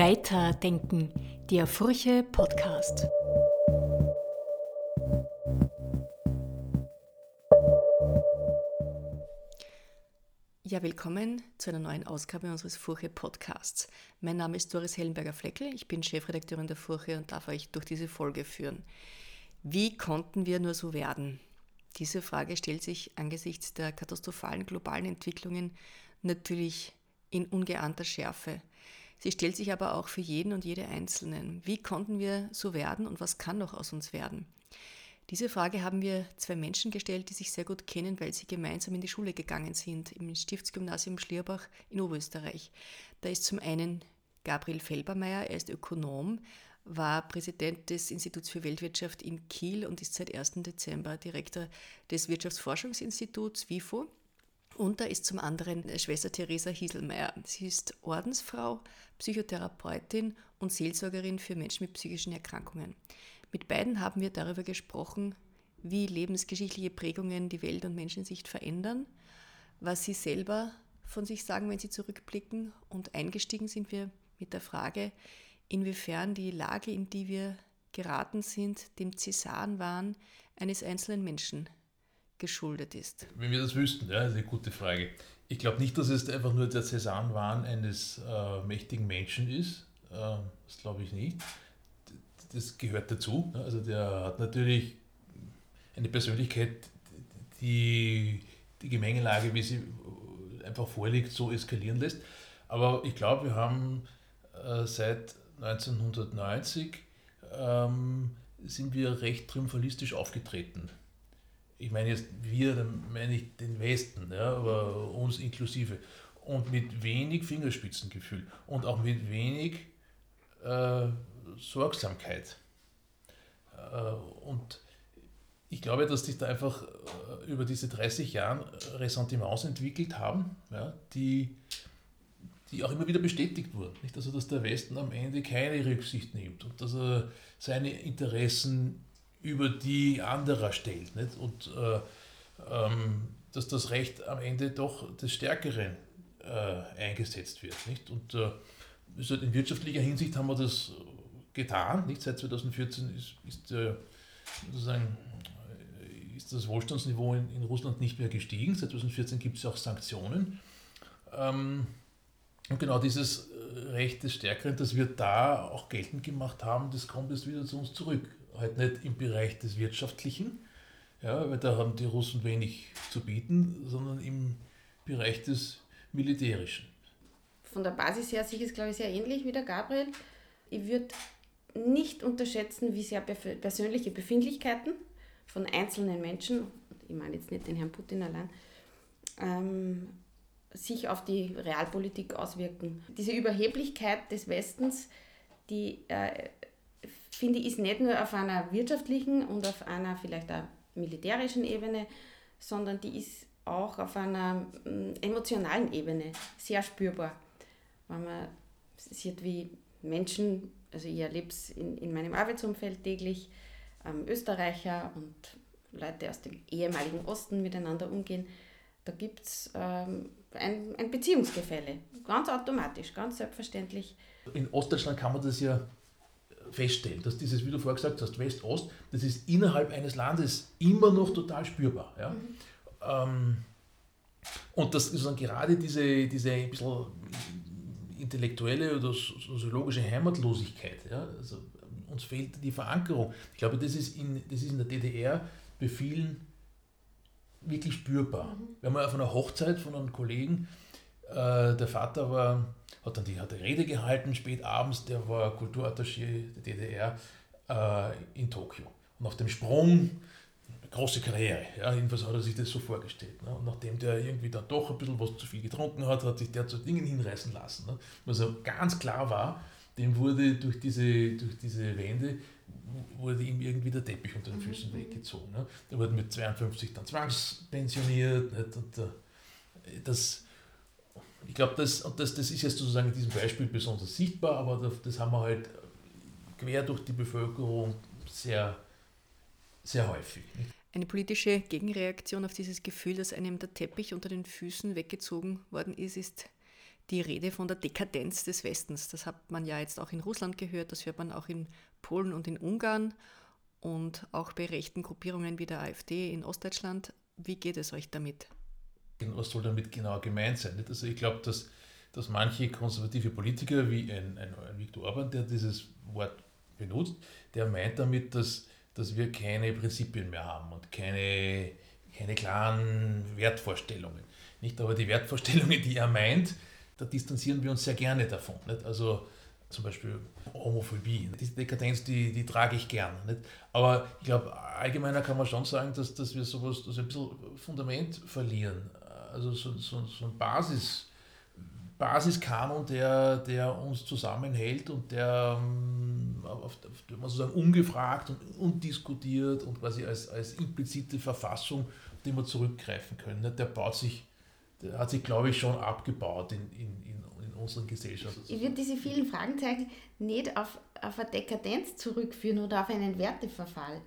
Weiterdenken, der Furche Podcast. Ja, willkommen zu einer neuen Ausgabe unseres Furche Podcasts. Mein Name ist Doris Hellenberger-Fleckel, ich bin Chefredakteurin der Furche und darf euch durch diese Folge führen. Wie konnten wir nur so werden? Diese Frage stellt sich angesichts der katastrophalen globalen Entwicklungen natürlich in ungeahnter Schärfe. Sie stellt sich aber auch für jeden und jede Einzelnen. Wie konnten wir so werden und was kann noch aus uns werden? Diese Frage haben wir zwei Menschen gestellt, die sich sehr gut kennen, weil sie gemeinsam in die Schule gegangen sind, im Stiftsgymnasium Schlierbach in Oberösterreich. Da ist zum einen Gabriel Felbermeier, er ist Ökonom, war Präsident des Instituts für Weltwirtschaft in Kiel und ist seit 1. Dezember Direktor des Wirtschaftsforschungsinstituts WIFO. Und da ist zum anderen Schwester Theresa Hieselmeier. Sie ist Ordensfrau, Psychotherapeutin und Seelsorgerin für Menschen mit psychischen Erkrankungen. Mit beiden haben wir darüber gesprochen, wie lebensgeschichtliche Prägungen die Welt- und Menschensicht verändern, was sie selber von sich sagen, wenn sie zurückblicken. Und eingestiegen sind wir mit der Frage, inwiefern die Lage, in die wir geraten sind, dem Cäsarenwahn eines einzelnen Menschen geschuldet ist? Wenn wir das wüssten, ja, ist eine gute Frage. Ich glaube nicht, dass es einfach nur der Cäsarenwahn eines äh, mächtigen Menschen ist. Äh, das glaube ich nicht. Das gehört dazu. Ne? Also der hat natürlich eine Persönlichkeit, die die Gemengelage, wie sie einfach vorliegt, so eskalieren lässt. Aber ich glaube, wir haben äh, seit 1990 ähm, sind wir recht triumphalistisch aufgetreten ich meine jetzt wir, dann meine ich den Westen, ja, aber uns inklusive. Und mit wenig Fingerspitzengefühl und auch mit wenig äh, Sorgsamkeit. Äh, und ich glaube, dass sich da einfach äh, über diese 30 Jahre Ressentiments entwickelt haben, ja, die, die auch immer wieder bestätigt wurden. Nicht? Also, dass der Westen am Ende keine Rücksicht nimmt und dass er seine Interessen über die anderer stellt. Nicht? Und äh, ähm, dass das Recht am Ende doch des Stärkeren äh, eingesetzt wird. Nicht? Und äh, in wirtschaftlicher Hinsicht haben wir das getan. Nicht? Seit 2014 ist, ist, äh, sozusagen, äh, ist das Wohlstandsniveau in, in, Russland nicht mehr gestiegen. Seit 2014 gibt es auch Sanktionen. Ähm, und genau dieses äh, Recht des Stärkeren, das wir da auch geltend gemacht haben, das kommt jetzt wieder zu uns zurück halt nicht im Bereich des Wirtschaftlichen, ja, weil da haben die Russen wenig zu bieten, sondern im Bereich des Militärischen. Von der Basis her sich ist, glaube ich, sehr ähnlich wie der Gabriel. Ich würde nicht unterschätzen, wie sehr persönliche Befindlichkeiten von einzelnen Menschen, ich meine jetzt nicht den Herrn Putin allein, ähm, sich auf die Realpolitik auswirken. Diese Überheblichkeit des Westens, die äh, finde ich, ist nicht nur auf einer wirtschaftlichen und auf einer vielleicht auch militärischen Ebene, sondern die ist auch auf einer mm, emotionalen Ebene sehr spürbar. Wenn man sieht, wie Menschen, also ich erlebe es in, in meinem Arbeitsumfeld täglich, ähm, Österreicher und Leute aus dem ehemaligen Osten miteinander umgehen, da gibt es ähm, ein, ein Beziehungsgefälle. Ganz automatisch, ganz selbstverständlich. In Ostdeutschland kann man das ja feststellen, dass dieses, wie du vorher gesagt hast, West-Ost, das ist innerhalb eines Landes immer noch total spürbar. Ja? Mhm. Ähm, und dass sozusagen gerade diese, diese ein bisschen intellektuelle oder soziologische Heimatlosigkeit, ja? also uns fehlt die Verankerung. Ich glaube, das ist in, das ist in der DDR bei vielen wirklich spürbar. Mhm. Wenn man auf einer Hochzeit von einem Kollegen, äh, der Vater war hat dann die, hat eine Rede gehalten, spät abends, der war Kulturattaché der DDR äh, in Tokio. Und auf dem Sprung, große Karriere, ja, jedenfalls hat er sich das so vorgestellt. Ne? Und nachdem der irgendwie dann doch ein bisschen was zu viel getrunken hat, hat sich der zu Dingen hinreißen lassen. Ne? Was also ganz klar war, dem wurde durch diese, durch diese Wende wurde ihm irgendwie der Teppich unter den Füßen mhm. weggezogen. Ne? Der wurde mit 52 dann zwangspensioniert. Nicht? Und äh, das, ich glaube, das, das, das ist jetzt sozusagen in diesem Beispiel besonders sichtbar, aber das haben wir halt quer durch die Bevölkerung sehr, sehr häufig. Eine politische Gegenreaktion auf dieses Gefühl, dass einem der Teppich unter den Füßen weggezogen worden ist, ist die Rede von der Dekadenz des Westens. Das hat man ja jetzt auch in Russland gehört, das hört man auch in Polen und in Ungarn und auch bei rechten Gruppierungen wie der AfD in Ostdeutschland. Wie geht es euch damit? Was soll damit genau gemeint sein? Also ich glaube, dass, dass manche konservative Politiker wie ein, ein, ein Viktor Orban, der dieses Wort benutzt, der meint damit, dass, dass wir keine Prinzipien mehr haben und keine, keine klaren Wertvorstellungen. Nicht aber die Wertvorstellungen, die er meint, da distanzieren wir uns sehr gerne davon. Nicht? Also zum Beispiel Homophobie. Diese Dekadenz, die, die trage ich gern. Nicht? Aber ich glaube, allgemeiner kann man schon sagen, dass, dass wir sowas, dass ein bisschen Fundament verlieren. Also so, so, so ein Basis, Basiskanon, der, der uns zusammenhält und der, ähm, auf, auf, sozusagen ungefragt und undiskutiert und quasi als, als implizite Verfassung, auf die wir zurückgreifen können. Der baut sich der hat sich, glaube ich, schon abgebaut in, in, in, in unserer Gesellschaft. Ich würde diese vielen Fragezeichen nicht auf, auf eine Dekadenz zurückführen oder auf einen Werteverfall.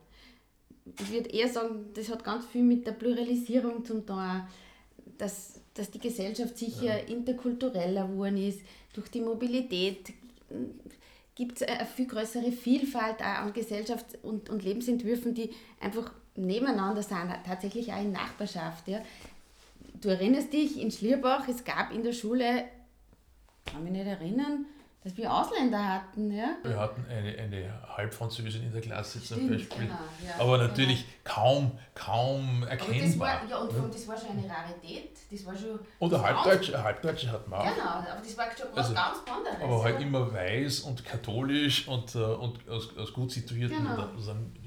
Ich würde eher sagen, das hat ganz viel mit der Pluralisierung zu tun, dass, dass die Gesellschaft sicher ja. interkultureller geworden ist. Durch die Mobilität gibt es eine viel größere Vielfalt an Gesellschafts- und, und Lebensentwürfen, die einfach nebeneinander sind, tatsächlich auch in Nachbarschaft. Ja du erinnerst dich, in Schlierbach, es gab in der Schule, kann mich nicht erinnern, dass wir Ausländer hatten. Ja? Wir hatten eine, eine Halbfranzösin in der Klasse Stimmt, zum Beispiel. Genau, ja, aber natürlich genau. kaum, kaum erkennbar. Aber das war, ja, und, und das war schon eine Rarität. Das war schon, Oder Halbdeutsche, Halbdeutsche hat man auch. Genau, aber das war schon was also, ganz anderes. Aber halt immer weiß und katholisch und, äh, und aus, aus gut situierten genau.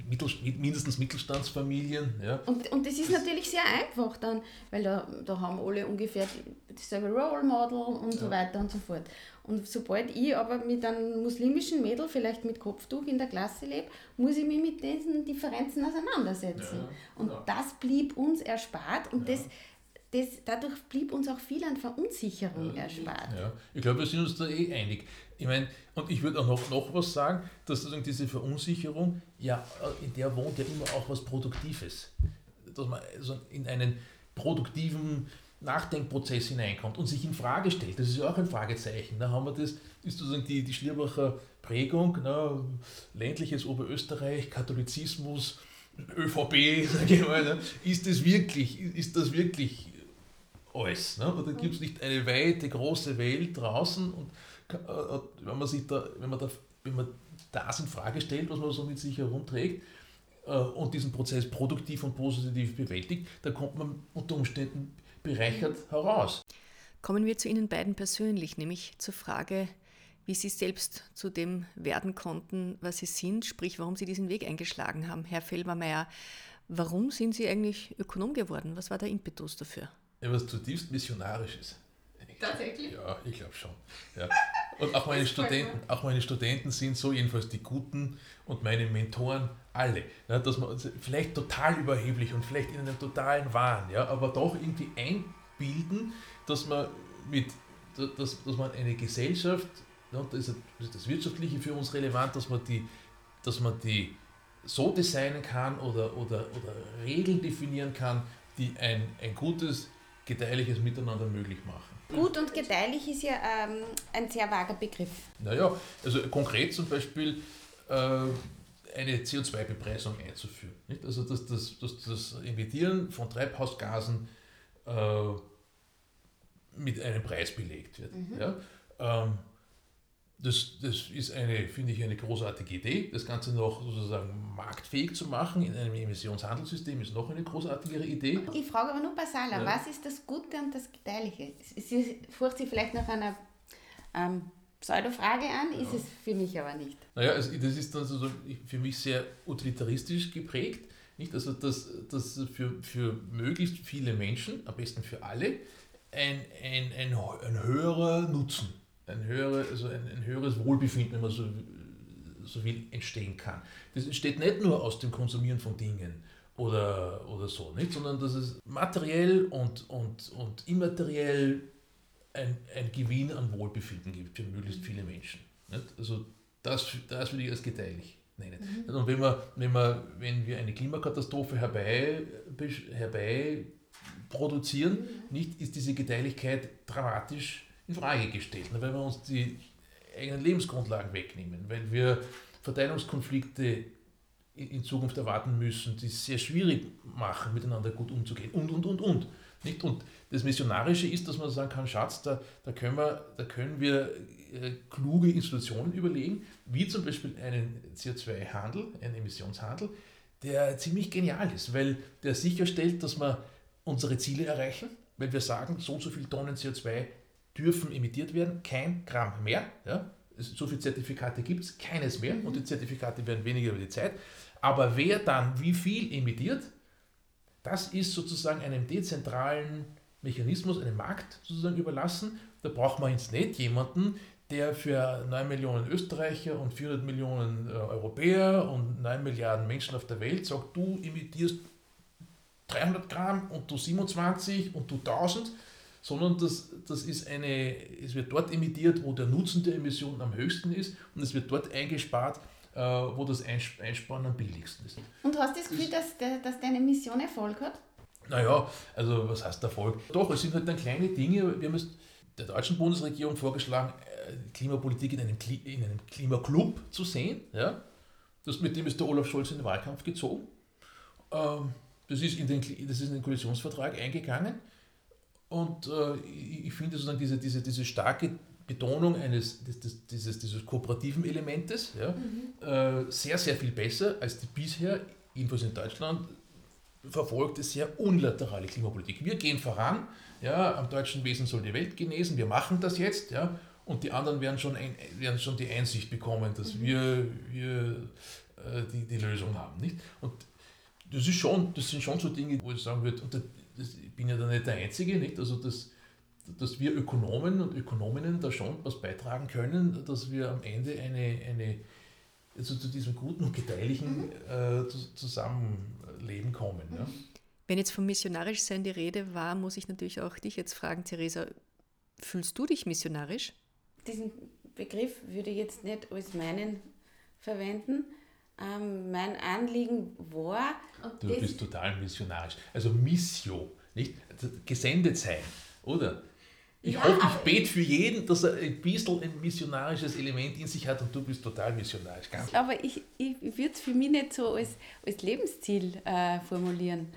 Mittel, mindestens Mittelstandsfamilien. Ja. Und, und das ist natürlich sehr einfach dann, weil da, da haben alle ungefähr dasselbe Role Model und ja. so weiter und so fort. Und sobald ich aber mit einem muslimischen Mädel, vielleicht mit Kopftuch in der Klasse lebe, muss ich mich mit diesen Differenzen auseinandersetzen. Ja, und das blieb uns erspart und das, das, dadurch blieb uns auch viel an Verunsicherung erspart. Ja, ich glaube, wir sind uns da eh einig. Ich meine, und ich würde auch noch, noch was sagen, dass sozusagen diese Verunsicherung, ja, in der wohnt ja immer auch was Produktives. Dass man also in einen produktiven Nachdenkprozess hineinkommt und sich in Frage stellt. Das ist ja auch ein Fragezeichen. Da haben wir das, ist sozusagen die, die Schlierbacher Prägung, na, ländliches Oberösterreich, Katholizismus, ÖVP, sage ich mal, ne? ist das wirklich, ist das wirklich alles? Ne? Oder gibt es nicht eine weite, große Welt draußen und äh, äh, wenn man sich da, wenn man da, wenn man das in Frage stellt, was man so mit sich herumträgt, äh, und diesen Prozess produktiv und positiv bewältigt, dann kommt man unter Umständen bereichert heraus. Kommen wir zu Ihnen beiden persönlich, nämlich zur Frage, wie Sie selbst zu dem werden konnten, was Sie sind, sprich, warum Sie diesen Weg eingeschlagen haben. Herr Felbermeier, warum sind Sie eigentlich Ökonom geworden? Was war der Impetus dafür? Etwas zutiefst Missionarisches. Tatsächlich? Ja, ich glaube schon. Ja. Und auch meine, Studenten, auch meine Studenten sind so, jedenfalls die Guten und meine Mentoren alle. Ja, dass man vielleicht total überheblich und vielleicht in einem totalen Wahn, ja, aber doch irgendwie einbilden, dass man mit dass, dass man eine Gesellschaft, ja, da ist das Wirtschaftliche für uns relevant, dass man die, dass man die so designen kann oder, oder, oder Regeln definieren kann, die ein, ein gutes, gedeihliches Miteinander möglich machen. Gut und gedeihlich ist ja ähm, ein sehr vager Begriff. Naja, also konkret zum Beispiel äh, eine CO2-Bepreisung einzuführen. Nicht? Also dass das, dass das Emittieren von Treibhausgasen äh, mit einem Preis belegt wird. Mhm. Ja? Ähm, das, das ist eine, finde ich, eine großartige Idee. Das Ganze noch sozusagen marktfähig zu machen in einem Emissionshandelssystem ist noch eine großartigere Idee. Ich frage aber nur bei Sala, ja. was ist das Gute und das Gedeihliche? Sie furcht sie vielleicht nach einer ähm, Pseudo-Frage an, ja. ist es für mich aber nicht. Naja, also das ist dann so für mich sehr utilitaristisch geprägt. Nicht? Also, dass, dass für, für möglichst viele Menschen, am besten für alle, ein, ein, ein, ein höherer Nutzen ein, höhere, also ein, ein höheres Wohlbefinden, wenn man so, so will, entstehen kann. Das entsteht nicht nur aus dem Konsumieren von Dingen oder, oder so, nicht? sondern dass es materiell und, und, und immateriell ein, ein Gewinn an Wohlbefinden gibt für möglichst viele Menschen. Nicht? Also das, das würde ich als gedeihlich nennen. Mhm. Und wenn wir, wenn, wir, wenn wir eine Klimakatastrophe herbei, herbei produzieren, mhm. nicht, ist diese Gedeihlichkeit dramatisch in Frage gestellt, weil wir uns die eigenen Lebensgrundlagen wegnehmen, weil wir Verteilungskonflikte in Zukunft erwarten müssen, die es sehr schwierig machen, miteinander gut umzugehen und, und, und, und. Nicht? Und das Missionarische ist, dass man sagen kann, Schatz, da, da, können, wir, da können wir äh, kluge Institutionen überlegen, wie zum Beispiel einen CO2-Handel, einen Emissionshandel, der ziemlich genial ist, weil der sicherstellt, dass wir unsere Ziele erreichen, weil wir sagen, so und so viele Tonnen CO2 dürfen emittiert werden, kein Gramm mehr. Ja? So viele Zertifikate gibt es, keines mehr mhm. und die Zertifikate werden weniger über die Zeit. Aber wer dann wie viel emittiert, das ist sozusagen einem dezentralen Mechanismus, einem Markt sozusagen überlassen. Da braucht man jetzt nicht jemanden, der für 9 Millionen Österreicher und 400 Millionen äh, Europäer und 9 Milliarden Menschen auf der Welt sagt, du emittierst 300 Gramm und du 27 und du 1000, sondern das, das ist eine, es wird dort emittiert, wo der Nutzen der Emissionen am höchsten ist und es wird dort eingespart, äh, wo das Einsparen am billigsten ist. Und hast du das Gefühl, dass, dass deine Mission Erfolg hat? Naja, also was heißt Erfolg? Doch, es sind halt dann kleine Dinge. Wir haben es der deutschen Bundesregierung vorgeschlagen, äh, Klimapolitik in einem, in einem Klimaclub zu sehen. Ja? Das, mit dem ist der Olaf Scholz in den Wahlkampf gezogen. Ähm, das, ist in den, das ist in den Koalitionsvertrag eingegangen. Und äh, ich, finde sozusagen diese, diese, diese starke Betonung eines, des, dieses, dieses kooperativen Elementes ja, mhm. äh, sehr, sehr viel besser als die bisher, jedenfalls in Deutschland, verfolgte sehr unilaterale Klimapolitik. Wir gehen voran, ja, am deutschen Wesen soll die Welt genesen, wir machen das jetzt, ja, und die anderen werden schon, ein, werden schon die Einsicht bekommen, dass mhm. wir, wir äh, die, die Lösung haben. Nicht? Und das, ist schon, das sind schon so Dinge, wo ich sagen würde, das, ich bin ja da nicht der Einzige, nicht? also das, dass wir Ökonomen und Ökonominnen da schon was beitragen können, dass wir am Ende eine, eine also zu diesem guten und gedeihlichen mhm. äh, Zusammenleben kommen. Ja. Mhm. Wenn jetzt vom missionarisch sein die Rede war, muss ich natürlich auch dich jetzt fragen, Theresa, fühlst du dich missionarisch? Diesen Begriff würde ich jetzt nicht als meinen verwenden. Ähm, mein Anliegen war. du bist total missionarisch. Also Missio, nicht? Also gesendet sein, oder? Ich ja, hoffe, ich bete für jeden, dass er ein bisschen ein missionarisches Element in sich hat und du bist total missionarisch. Ganz aber ich, ich würde es für mich nicht so als, als Lebensziel äh, formulieren.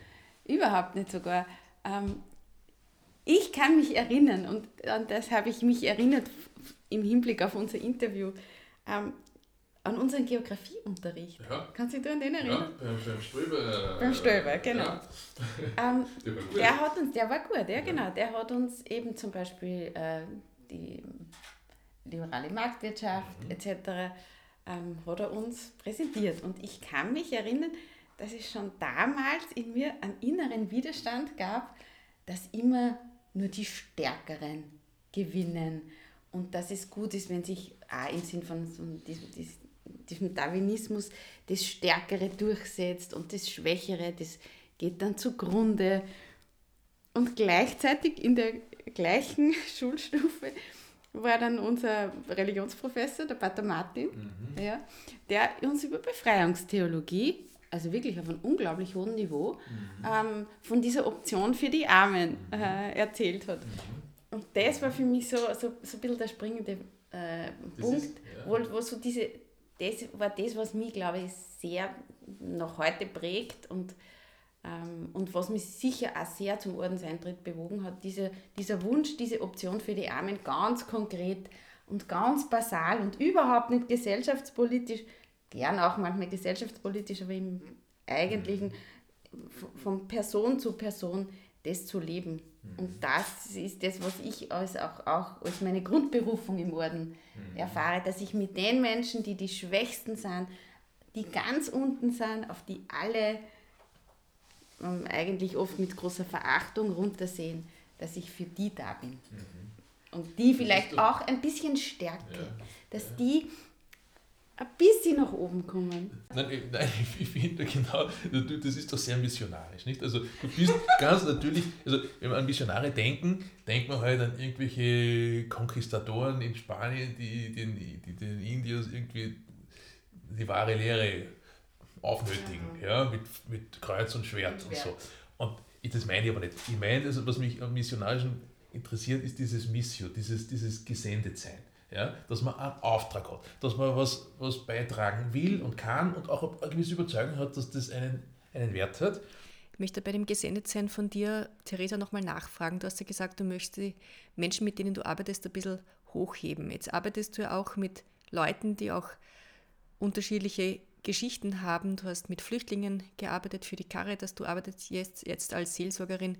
Überhaupt nicht sogar. Ähm, ich kann mich erinnern, und an das habe ich mich erinnert im Hinblick auf unser Interview, ähm, an unseren Geografieunterricht. Ja. Kannst du dich an den erinnern? Ja, beim, Stöber. Beim Stöber, genau. Ja. Ähm, der, war gut. der hat uns, der war gut, ja, genau. Der hat uns eben zum Beispiel äh, die liberale Marktwirtschaft mhm. etc. Ähm, hat er uns präsentiert. Und ich kann mich erinnern, dass es schon damals in mir einen inneren Widerstand gab, dass immer nur die Stärkeren gewinnen und dass es gut ist, wenn sich auch im Sinn von so diesem, diesem Darwinismus das Stärkere durchsetzt und das Schwächere, das geht dann zugrunde. Und gleichzeitig in der gleichen Schulstufe war dann unser Religionsprofessor, der Pater Martin, mhm. ja, der uns über Befreiungstheologie also wirklich auf einem unglaublich hohen Niveau, mhm. ähm, von dieser Option für die Armen mhm. äh, erzählt hat. Mhm. Und das war für mich so, so, so ein bisschen der springende äh, Punkt, ist, ja. wo, wo so diese, das war das, was mich, glaube ich, sehr noch heute prägt und, ähm, und was mich sicher auch sehr zum Ordenseintritt bewogen hat, diese, dieser Wunsch, diese Option für die Armen ganz konkret und ganz basal und überhaupt nicht gesellschaftspolitisch gern auch manchmal gesellschaftspolitisch, aber im Eigentlichen von Person zu Person das zu leben. Mhm. Und das ist das, was ich als auch, auch als meine Grundberufung im Orden mhm. erfahre, dass ich mit den Menschen, die die Schwächsten sind, die ganz unten sind, auf die alle ähm, eigentlich oft mit großer Verachtung runtersehen, dass ich für die da bin. Mhm. Und die vielleicht auch ein bisschen stärke, ja. dass ja. die ein bisschen nach oben kommen. Nein, nein ich finde genau, das ist doch sehr missionarisch. Nicht? Also du bist ganz natürlich, also wenn wir an Missionare denken, denkt man halt an irgendwelche Konquistadoren in Spanien, die den, die den Indios irgendwie die wahre Lehre aufnötigen, ja, ja mit, mit Kreuz und Schwert und, und so. Und ich, das meine ich aber nicht. Ich meine, also, was mich am missionarischen interessiert, ist dieses Missio, dieses, dieses Gesendetsein. Ja, dass man einen Auftrag hat, dass man was, was beitragen will und kann und auch eine gewisse Überzeugung hat, dass das einen, einen Wert hat. Ich möchte bei dem Gesendetsein von dir, Theresa, nochmal nachfragen. Du hast ja gesagt, du möchtest die Menschen, mit denen du arbeitest, ein bisschen hochheben. Jetzt arbeitest du ja auch mit Leuten, die auch unterschiedliche Geschichten haben. Du hast mit Flüchtlingen gearbeitet für die Caritas, du arbeitest jetzt, jetzt als Seelsorgerin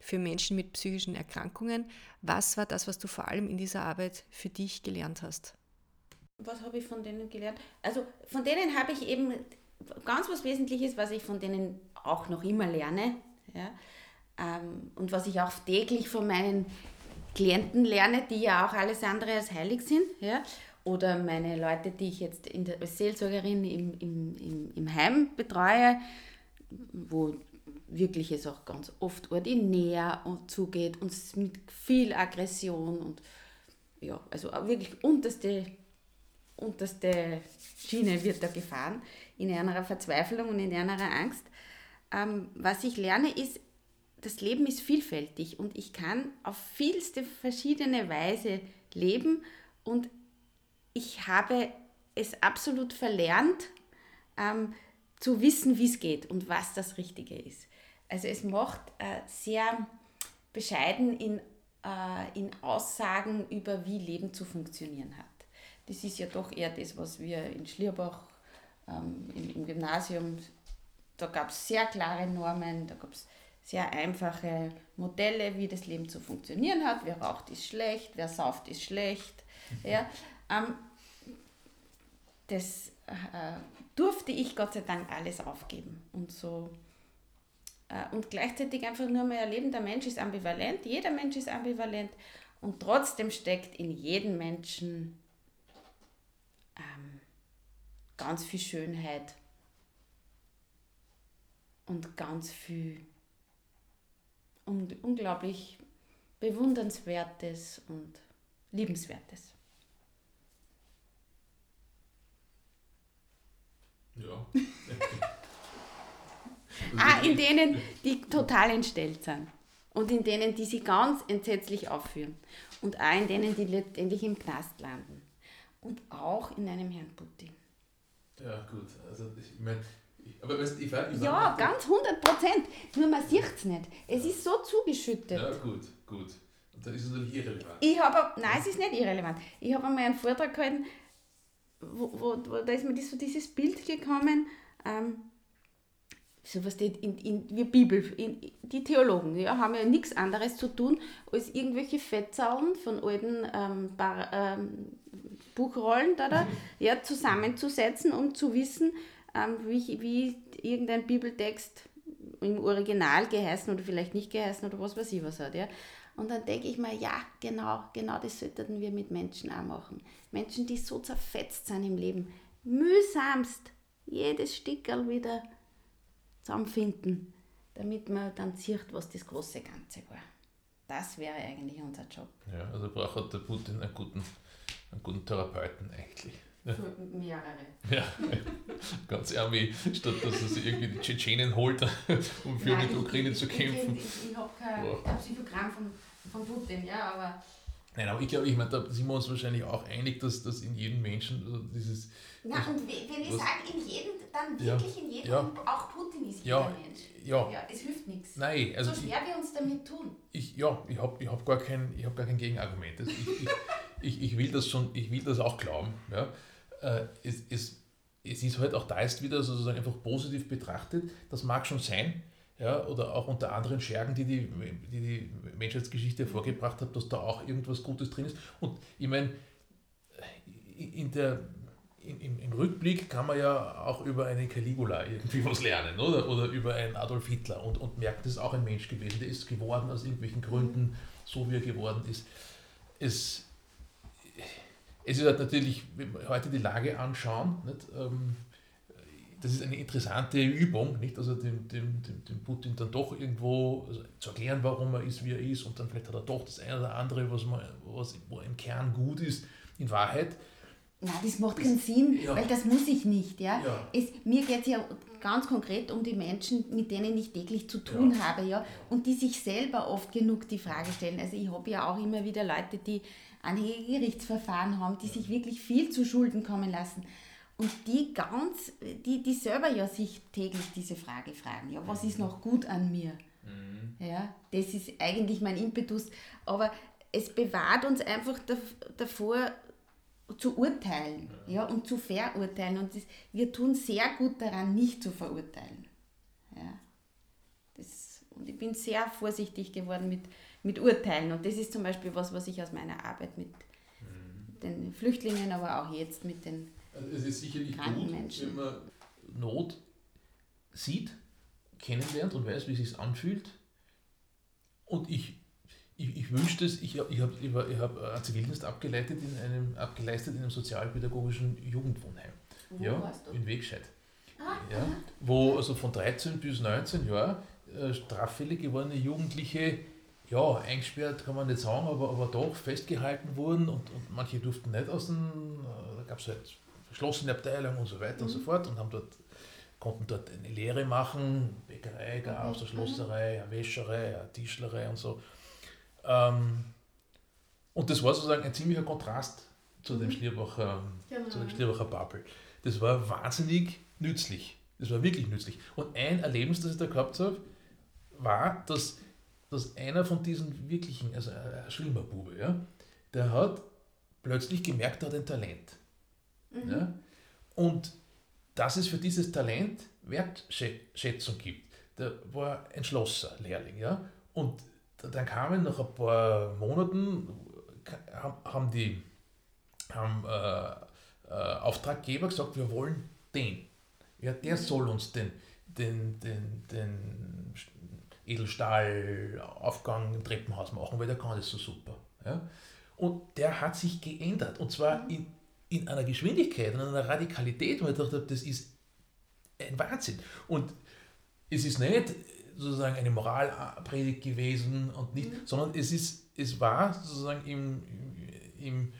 für Menschen mit psychischen Erkrankungen. Was war das, was du vor allem in dieser Arbeit für dich gelernt hast? Was habe ich von denen gelernt? Also von denen habe ich eben ganz was Wesentliches, was ich von denen auch noch immer lerne. Ja? Ähm, und was ich auch täglich von meinen Klienten lerne, die ja auch alles andere als heilig sind. Ja? Oder meine Leute, die ich jetzt der, als Seelsorgerin im, im, im, im Heim betreue, wo wirklich es auch ganz oft ordinär und zugeht und mit viel Aggression und ja, also wirklich unterste, unterste Schiene wird da gefahren, in einer Verzweiflung und in einer Angst. Ähm, was ich lerne ist, das Leben ist vielfältig und ich kann auf vielste verschiedene Weise leben und ich habe es absolut verlernt, ähm, zu wissen, wie es geht und was das Richtige ist. Also es macht äh, sehr bescheiden in, äh, in Aussagen über, wie Leben zu funktionieren hat. Das ist ja doch eher das, was wir in Schlierbach ähm, im, im Gymnasium, da gab es sehr klare Normen, da gab es sehr einfache Modelle, wie das Leben zu funktionieren hat. Wer raucht, ist schlecht, wer sauft, ist schlecht. Mhm. Ja, ähm, das äh, durfte ich Gott sei Dank alles aufgeben. Und so und gleichzeitig einfach nur mehr erleben, der Mensch ist ambivalent, jeder Mensch ist ambivalent und trotzdem steckt in jedem Menschen ähm, ganz viel Schönheit und ganz viel un unglaublich bewundernswertes und liebenswertes. Ja. ah, in denen, die total entstellt sind. Und in denen, die sie ganz entsetzlich aufführen. Und auch in denen, die letztendlich im Knast landen. Und auch in einem Herrn Putin. Ja, gut. Also, ich meine, aber weißt, ich, ich Ja, ganz 100 Prozent. Nur man sieht es nicht. Es ist so zugeschüttet. Ja, gut, gut. Und dann ist es natürlich irrelevant. Ich habe, nein, es ist nicht irrelevant. Ich habe einmal einen Vortrag gehalten, wo, wo, wo da ist mir das, so dieses Bild gekommen, ähm, so was steht in, in, wir Bibel, in, die Theologen, ja, haben ja nichts anderes zu tun, als irgendwelche Fettzahlen von alten ähm, Bar, ähm, Buchrollen da, da, mhm. ja, zusammenzusetzen, um zu wissen, ähm, wie, wie irgendein Bibeltext im Original geheißen oder vielleicht nicht geheißen oder was weiß ich was hat. Ja. Und dann denke ich mir, ja, genau, genau das sollten wir mit Menschen auch machen. Menschen, die so zerfetzt sind im Leben, mühsamst jedes Stickerl wieder zusammenfinden, damit man dann sieht, was das große Ganze war. Das wäre eigentlich unser Job. Ja, also braucht der Putin einen guten, einen guten Therapeuten eigentlich. Ja. Mehrere. Ja, ganz irgendwie, statt dass er sich irgendwie die Tschetschenen holt, um für Nein, die Ukraine zu kämpfen. Ich, ich, ich habe kein, kein Psychogramm von, von Putin, ja, aber Nein, aber ich glaube, ich meine, da sind wir uns wahrscheinlich auch einig, dass, dass in jedem Menschen also dieses. Na, und wenn wir sagen in jedem, dann wirklich ja, in jedem, ja, auch Putin ist ja, Mensch. Ja, ja, es hilft nichts. Nein, also. So schwer ich, wir uns damit tun. Ich, ja, ich habe ich hab gar, kein, hab gar kein Gegenargument. Also ich, ich, ich, ich, will das schon, ich will das auch glauben. Ja. Äh, es, es, es ist halt auch da ist wieder sozusagen einfach positiv betrachtet. Das mag schon sein, ja, oder auch unter anderen Schergen, die die, die, die Menschheitsgeschichte hervorgebracht hat, dass da auch irgendwas Gutes drin ist. Und ich meine, in der, in, im, im, Rückblick kann man ja auch über einen Caligula irgendwie was lernen, oder? Oder über einen Adolf Hitler und, und merkt, das ist auch ein Mensch gewesen, der ist geworden aus irgendwelchen Gründen, so wie er geworden ist. Es, es ist halt natürlich, wenn wir heute die Lage anschauen, nicht, ähm, das ist eine interessante Übung, nicht? Also dem, dem, dem, dem Putin dann doch irgendwo also zu erklären, warum er ist, wie er ist, und dann vielleicht hat er doch das eine oder andere, was, man, was wo im Kern gut ist. In Wahrheit Nein, das macht keinen Sinn, Ja. weil das muss ich nicht. Ja? Ja. Es, mir geht es ja ganz konkret um die Menschen, mit denen ich täglich zu tun Ja. habe ja? und die sich selber oft genug die Frage stellen. Also ich habe ja auch immer wieder Leute, die anhängige Gerichtsverfahren haben, die sich wirklich viel zu Schulden kommen lassen. Und die ganz, die, die selber ja sich täglich diese Frage fragen, ja, was ist noch gut an mir? Ja, das ist eigentlich mein Impetus. Aber es bewahrt uns einfach dav- davor, zu urteilen ja, und zu verurteilen. Und das, wir tun sehr gut daran, nicht zu verurteilen. Ja. Das, und ich bin sehr vorsichtig geworden mit, mit Urteilen. Und das ist zum Beispiel was, was ich aus meiner Arbeit mit den Flüchtlingen, aber auch jetzt mit den es ist sicherlich gut, Menschen. wenn man Not sieht, kennenlernt und weiß, wie es sich anfühlt. Und ich, ich, ich wünschte es, ich habe ich hab, ich hab Zivildienst abgeleitet in einem, abgeleistet in einem sozialpädagogischen Jugendwohnheim. Wo ja, warst du? in Wegscheid. Ah, ja, wo also von 13 bis 19 Jahren äh, straffällig gewordene Jugendliche, ja, eingesperrt kann man nicht sagen, aber, aber doch festgehalten wurden und, und manche durften nicht aus dem, äh, da gab es halt verschlossene Abteilungen und so weiter und so fort und haben dort, konnten dort eine Lehre machen, Bäckerei gab es, eine Schlosserei, eine Wäscherei, eine Tischlerei und so. Ähm, und das war sozusagen ein ziemlicher Kontrast zu dem Schlierbacher, Genau. zu der Schlierbacher Bubble. Das war wahnsinnig nützlich. Das war wirklich nützlich. Und ein Erlebnis, das ich da gehabt habe, war, dass, dass einer von diesen wirklichen, also ein Schwimmerbube, ja, der hat plötzlich gemerkt, er hat ein Talent. Ja? Und dass es für dieses Talent Wertschätzung gibt. Der war ein Schlosser-Lehrling. Ja? Und dann kamen nach ein paar Monaten, haben die haben, äh, äh, Auftraggeber gesagt, wir wollen den. Ja, der soll uns den, den, den, den Edelstahlaufgang im Treppenhaus machen, weil der kann das so super. Ja? Und der hat sich geändert. Und zwar in, in einer Geschwindigkeit, in einer Radikalität, wo ich dachte, das ist ein Wahnsinn. Und es ist nicht sozusagen eine Moralpredigt gewesen und nicht, sondern es ist, es war sozusagen im, im,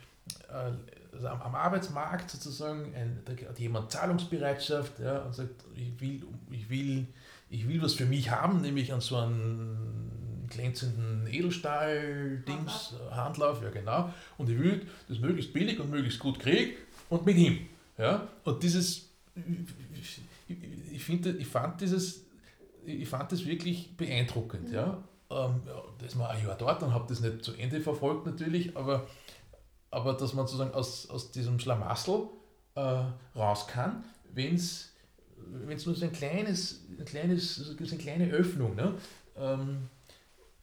also am, am Arbeitsmarkt sozusagen, ein, da hat jemand Zahlungsbereitschaft ja, und sagt, ich will, ich, will, ich will was für mich haben, nämlich an so einen glänzenden Edelstahl-Dings, äh, Handlauf, ja genau, und ich will das möglichst billig und möglichst gut kriegen und mit ihm. Ja? Und dieses, ich, ich, finde, ich fand dieses, ich fand das wirklich beeindruckend. Ja? Ähm, ja, das war ein Jahr dort und habe das nicht zu Ende verfolgt natürlich, aber aber dass man sozusagen aus, aus diesem Schlamassel äh, raus kann, wenn es nur so ein kleines, ein kleines, so eine kleine Öffnung, ne? ähm,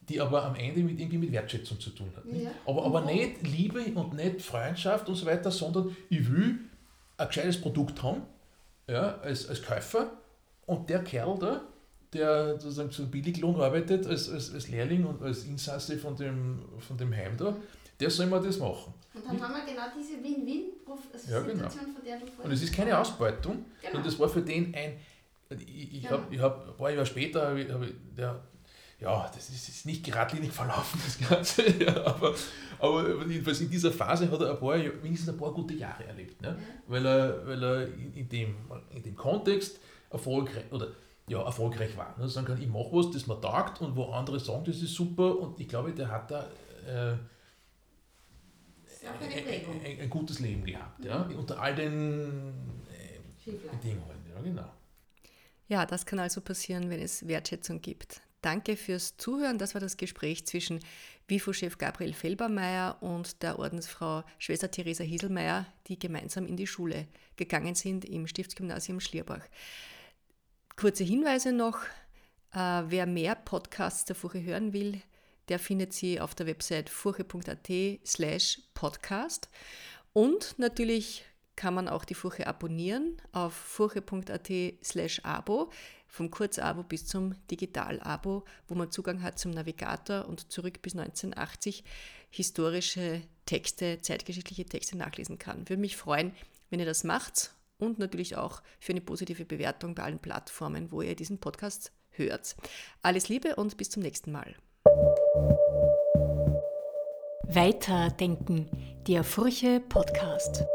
die aber am Ende mit, irgendwie mit Wertschätzung zu tun hat. Ja. Aber, aber Mhm. nicht Liebe und nicht Freundschaft und so weiter, sondern ich will ein gescheites Produkt haben, ja, als, als Käufer und der Kerl da, der sozusagen zum Billiglohn arbeitet, als, als, als Lehrling und als Insasse von dem, von dem Heim da, der soll mir das machen. Und dann haben wir genau diese Win-Win-Situation, Ja, genau. von der du vorhin Und es ist keine Ausbeutung. Genau. Und das war für den ein. Ich, ich Genau. habe ich hab, ein paar Jahre später, hab ich, hab ich, der, ja, das ist, ist nicht geradlinig verlaufen, das Ganze. Ja, aber, aber jedenfalls in dieser Phase hat er ein paar, wenigstens ein paar gute Jahre erlebt. Ne? Weil er, weil er in, in, dem, in dem Kontext erfolgreich, oder, ja, erfolgreich war. Ne? Sagen kann, ich mache was, das mir taugt und wo andere sagen, das ist super. Und ich glaube, der hat da. Äh, ein, ein, ein gutes Leben gehabt, ja, unter all den äh. Bedingungen, ja, genau. Ja, das kann also passieren, wenn es Wertschätzung gibt. Danke fürs Zuhören. Das war das Gespräch zwischen WIFO-Chef Gabriel Felbermeier und der Ordensfrau Schwester Theresa Hieselmeier, die gemeinsam in die Schule gegangen sind im Stiftsgymnasium Schlierbach. Kurze Hinweise noch. Äh, wer mehr Podcasts der Furche hören will, der findet sie auf der Website furche.at slash podcast. Und natürlich kann man auch die Furche abonnieren auf furche.at slash abo, vom Kurzabo bis zum Digital-Abo, wo man Zugang hat zum Navigator und zurück bis 1980 historische Texte, zeitgeschichtliche Texte nachlesen kann. Würde mich freuen, wenn ihr das macht und natürlich auch für eine positive Bewertung bei allen Plattformen, wo ihr diesen Podcast hört. Alles Liebe und bis zum nächsten Mal. Weiterdenken, der Furche Podcast.